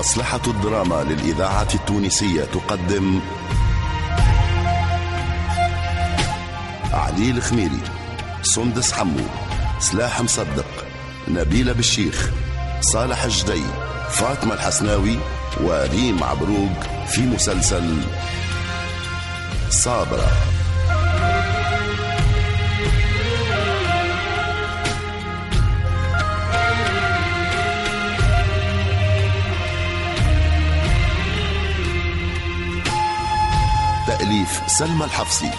مصلحة الدراما للإذاعة التونسية تقدم علي الخميري سندس حمو سلاح مصدق نبيلة بالشيخ صالح الجدي فاطمة الحسناوي وريم عبروق في مسلسل صابرة. سلمى الحفصي.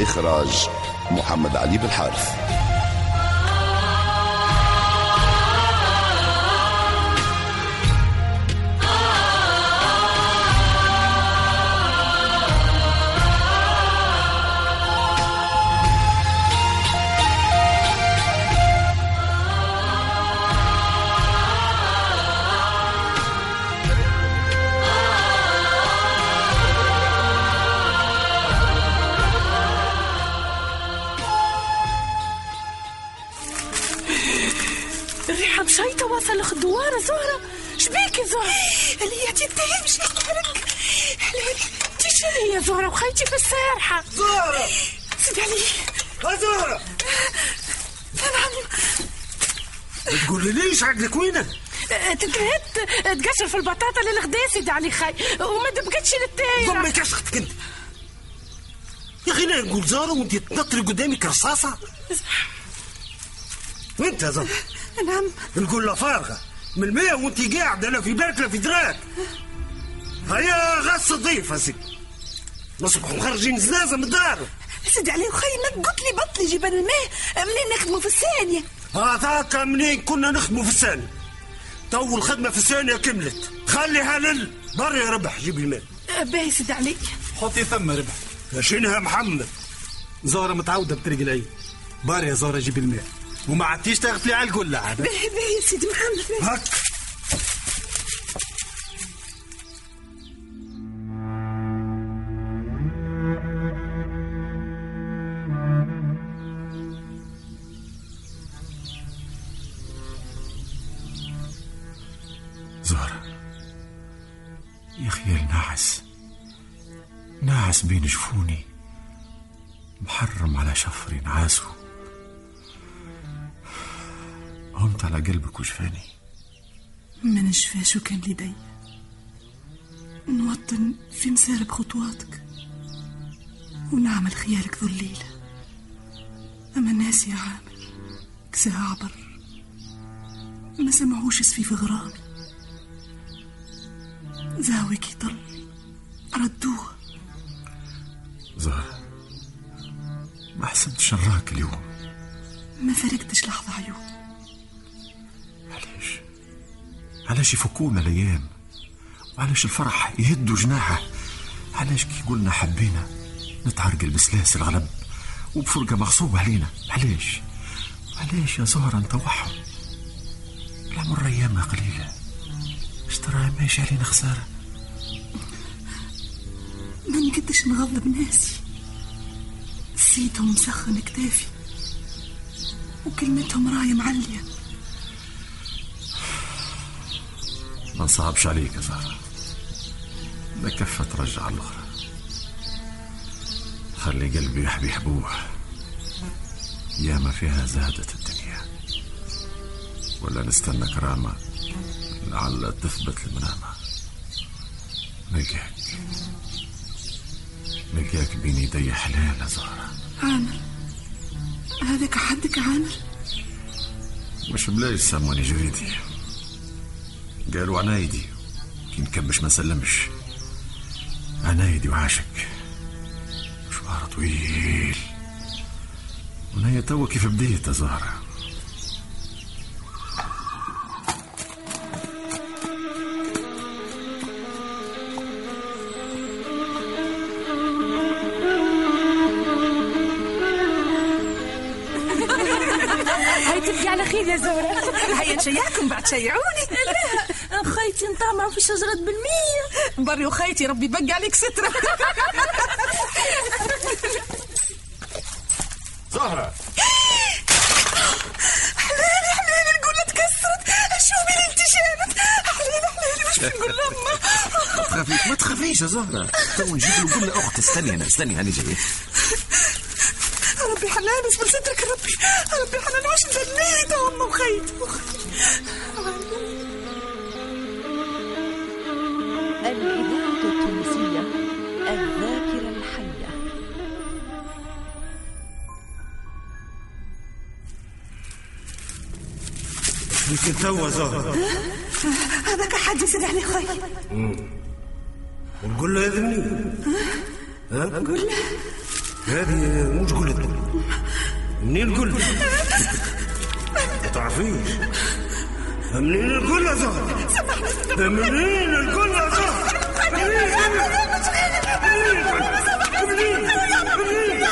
إخراج محمد علي بالحارث الريحة مشيتة واصل الخدوارة زهرة. شبيك يا زهرة؟ اللي هي تنتهي مش نحرك انت شنو يا زهرة وخيتي في السارحة زهرة! سيد علي. ها زهرة! نعم تقولي ليش عقلك وينك؟ تكرهت تقشر في البطاطا للغدا سيدي علي خي وما دبقتش للتايرة ضمي كشختك انت يا أخي لا نقول زهرة وأنت تنطري قدامي كرصاصة. وانت يا زهرة؟ نعم. نقول له فارغة من المية وانت قاعدة لا في بالك لا في دراك. هيا غص ضيف سيدي. نصبحوا مخرجين زنازة من الدار سيدي علي وخي ما قلت لي بطلي جبل الماء منين نخدموا في الثانية؟ هذاك منين كنا نخدموا في الثانية؟ تو الخدمة في الثانية كملت. خليها لل برا يا ربح جيب الماء. باهي سيدي علي. حطي ثم ربح. شنها محمد. زهرة متعودة بطريق العيد باري يا زهرة جيب الماء. وما عدتيش تغفلي على القلة عاد. باهي باهي سيدي محمد زهرة. يا خيال ناعس ناعس بين جفوني. محرم على شفري نعاسو هنت على قلبك وجفاني ما نشفاش وكان لدي نوطن في مسارب خطواتك. ونعمل خيالك ذو الليلة. أما الناس يا عامر كسا عبر. ما سمعوش سفيف غرامي. زاويك يطل. ردوه. زهرة ما حسبتش نراك اليوم. ما فرقتش لحظة عيون علاش يفكونا الأيام وعلاش الفرح يهدوا جناحه؟ علاش كي قلنا حبينا نتعرقل بسلاسل غلب وبفرقة مغصوب علينا؟ علاش؟ علاش يا زهرة نتوحم العمر ايامها قليلة. اشترى ماشي علينا خسارة؟ ما نقدش نغضب ناسي سيتهم مسخن كتافي. وكلمتهم راية معلية. ما نصعبش عليك يا زهرة. لا كفة ترجع الأخرى. خلي قلبي يحبي يحبوه ياما فيها زادت الدنيا. ولا نستنى كرامة لعل تثبت المنامة. لقاك لقاك بين يدي حلال يا زهرة. عامر. هذاك حدك عامر؟ مش بلاش سموني جريدي. قالوا عنايدي كي نكمش ما نسلمش عنايدي وعاشق مشوار طويل. ونهي توا كيف بديت يا زهرة؟ هاي تبقي على خير يا زهرة. هيا نشيعكم بعد شيعوني. لا خيتي نطامع في شجرة بالمية. بري وخيتي ربي يبقى عليك سترة. زهرة. حلالي حلالي القلة تكسرت. شوفي لي انتشابت حلالي حلالي مش بنقول لما ما تخافيش ما تخافيش يا زهرة. تو نجيب له قول أخت. استني أنا استني هاني جاي. ربي حلال اصبر سترك ربي. ربي حلال واش دليت امه وخيتي؟ الإذاعة توا زهرة هذاك حد يسد عليه خي ونقول له هذه منين؟ ها؟ قول له هذه مش قلت منين قلت؟ ما تعرفيش منين القول يا زهرة؟ منين القول يا زهرة؟ منين؟ منين؟ منين؟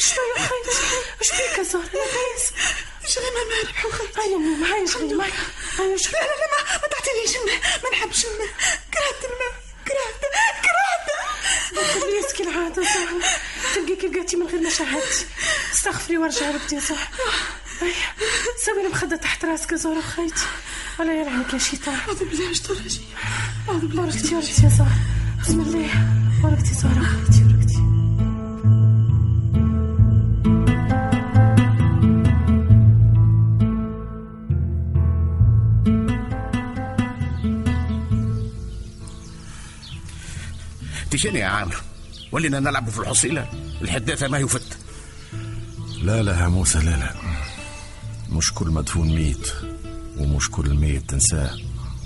زهرة بشوية خيتي اش بيك يا زهرة؟ لاباس شغل ما ربح وخي هيا ماما هيا شغلي معي هيا لا شغلي لا لا ما ما تعطينيش الماء ما نحبش الماء كرهت الماء كرهت كرهت. خليس كي العادة زهرة. تلقي كي لقيتي من غير ما شاهدتي استغفري وارجعي ربي يا زهرة. سوي لي مخدة تحت راسك يا زهرة خيتي ولا يلعنك يا شيطان. أعوذ بالله الشيطان الرجيم. أعوذ بالله من باركتي وركتي يا زهرة. بسم الله. باركتي زهرة خيتي وركتي تشني يا عامر ولينا نلعب في الحصيلة. الحداثة ما يفت. لا لا يا موسى لا لا. مش كل مدفون ميت ومش كل ميت تنساه.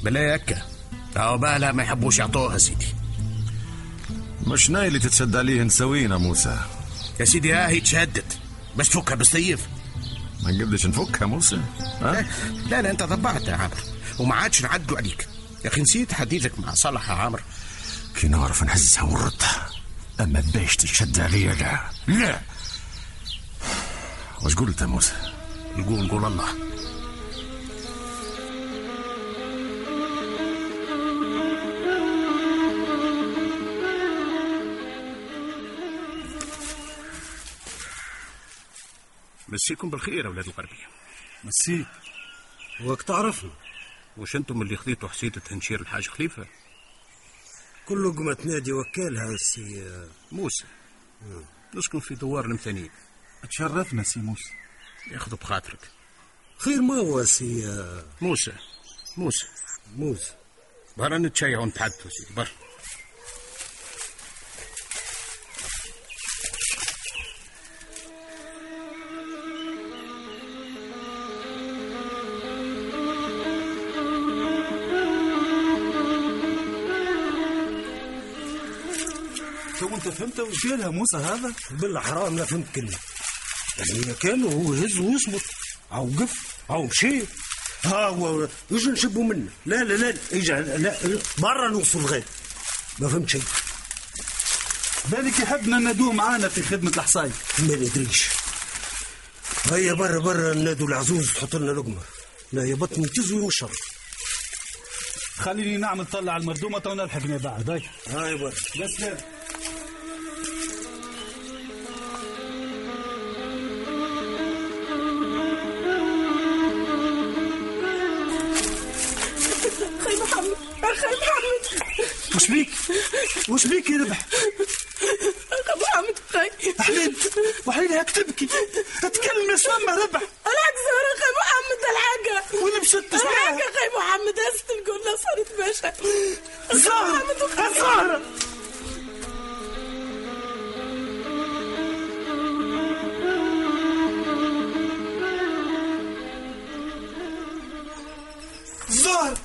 بلا يكا أو بالها ما يحبوش يعطوها سيدي. مش ناي اللي تتشد عليه نسوينا موسى. يا سيدي ها هي تشهدت بس فكها بالسيف. ما نقدرش نفكها موسى. ها؟ لا لا انت ضبعت يا عامر وما عادش نعدوا عليك. يا أخي نسيت حديثك مع صالح يا عامر كي نعرف نهزها ونردها أما باش تشد عليا لا. لا. واش قلت يا موسى؟ نقول نقول الله. مسيكم بالخير يا أولاد الغربيه مسيك. وك تعرفنا. وش أنتم اللي خذيتوا حسيت تنشير الحاج خليفة؟ كل لقمة نادي وكالها السي موسى. نسكن في دوار المثانيين تشرفنا سي موسى. ياخذوا بخاطرك. خير ما هو سي موسى. موسى. موسى. برا نتشيع ونتحدثوا سيدي برا. فهمت وش لها موسى هذا؟ بالله حرام لا فهمت كلمة. يعني كان هو يهز ويصمت أو قف أو مشي ها هو يجي نشبوا منه؟ لا لا لا يجي لا برا نوصل الغيب. ما فهمت شيء. بالك يحبنا ندوه معانا في خدمة الحصاي ما ندريش. هيا برا برا نادوا العزوز تحط لنا لقمة. لا يا بطني تزوي الشر. خليني نعمل طلع المردومة تو نلحقني بعد هاي. هاي برا. بس لا واش بيك يذبح؟ ربح عم تبكي حليل وحليل هاك تبكي. تتكلم يا سامة ربح. الحق زهرة خي محمد الحاجة وين مشت الحق خي محمد هسه نقول لها صارت باشا. زهرة زهرة. زهرة.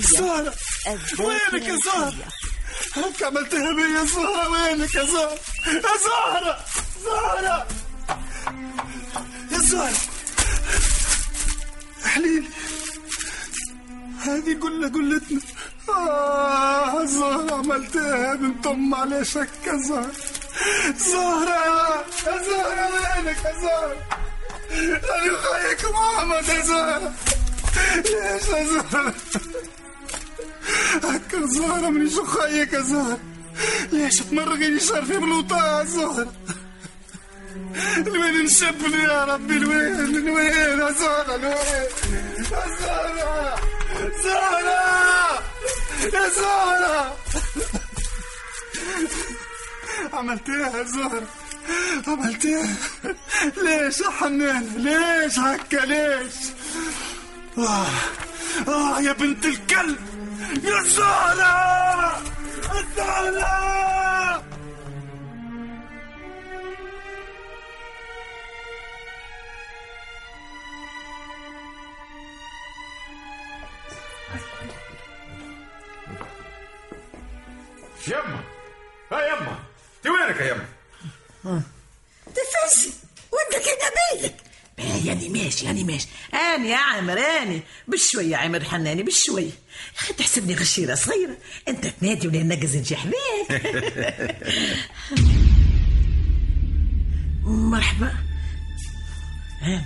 زهرة. وينك يا زهرة؟ هك عملتها بيا يا زهرة وينك يا زهرة؟ يا زهرة! زهرة! يا زهرة! حليلي هذه قلة قلتنا. آه زهرة عملتها بنت أم على شك يا زهرة. زهرة يا زهرة وينك يا زهرة؟ أنا خايك محمد يا زهرة. ليش يا زهرة؟ هكا زهرة من شو خايك يا زهرة ليش تمرقني شرفي بالوطا يا زهرة الوين نشبني يا ربي الوين الوين يا زهرة الوين يا زهرة زهرة يا زهرة. عملتيها يا زهرة عملتيها. ليش يا حنان ليش هكا؟ ليش؟ آه آه يا بنت الكلب. يا زهرة الزهرة يما ها يما انت وينك يا يما تفزي ودك هنا بالك يعني ماشي يعني ماشي. آني يا عامر آني. بشوية عامر حناني يا أخي تحسبني غشيرة صغيرة. أنت تنادي ولا نقز نجي حبيك مرحبا. عامر.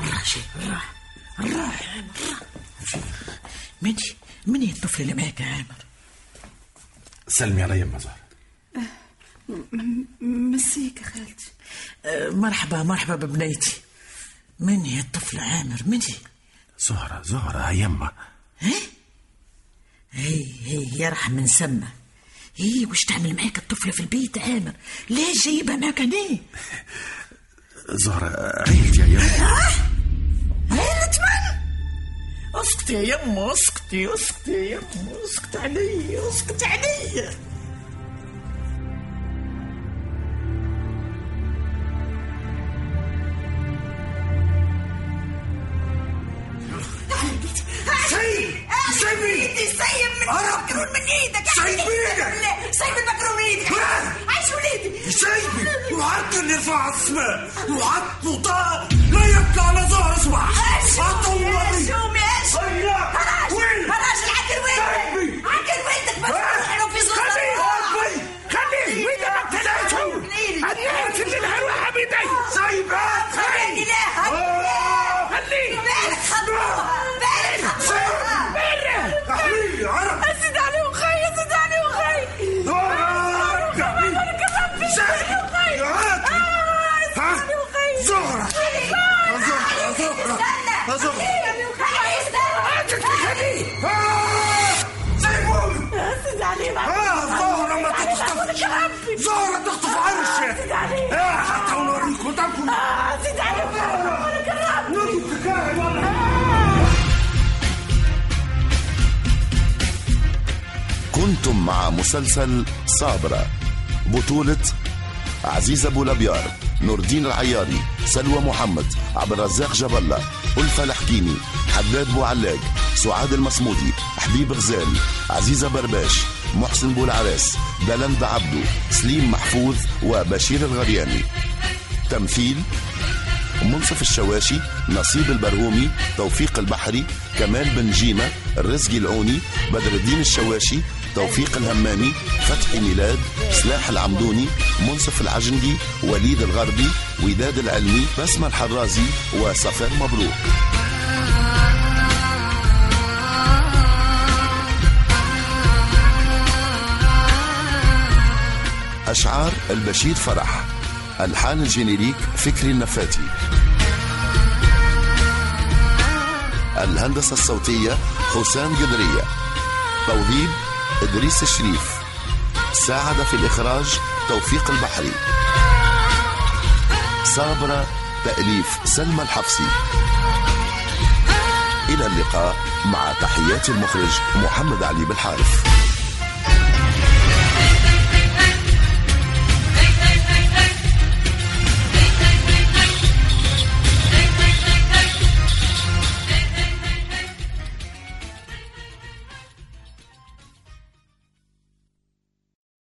راح راح راح يا عامر مني مني الطفل اللي معاك يا عامر؟ سلمي على يما زهرة مسيك يا خالتي. أه، مرحبا مرحبا ببنيتي. من هي الطفل عامر؟ من هي؟ زهرة زهرة يما هي هي يرحم من سما هي وش تعمل معاك الطفلة في البيت عامر؟ ليش جايبها معاك هنا زهرة عيلتي يا يما عيلة من؟ أسكتي يا يما أسكتي أسكتي يا يما أسكت علي أسكت علي. المكرون من إيدك سيب إيدك سيب المكرون من إيدك. عايش وليدي سيبي وعدت اللي رفع السماء وعدت وطاء لا يبقى على ظهر اصبع مع مسلسل صابرة. بطولة عزيز أبو لبيار نور الدين العياري سلوى محمد عبد الرزاق جبلة ألفة الحكيمي حداد بوعلاق سعاد المصمودي حبيب غزال عزيزة برباش محسن بولعراس دلندا عبدو سليم محفوظ وبشير الغرياني تمثيل منصف الشواشي نصيب البرهومي توفيق البحري كمال بن جيمة الرزقي العوني بدر الدين الشواشي توفيق الهمامي فتحي ميلاد سلاح العمدوني منصف العجنجي وليد الغربي وداد العلمي بسمة الحرازي وصفاء مبروك. أشعار البشير فرح ألحان الجينيريك فكري النفاتي. الهندسة الصوتية حسام قدرية توظيف إدريس الشريف. ساعد في الإخراج توفيق البحري. صابرة تأليف سلمى الحفصي. إلى اللقاء مع تحيات المخرج محمد علي بالحارث.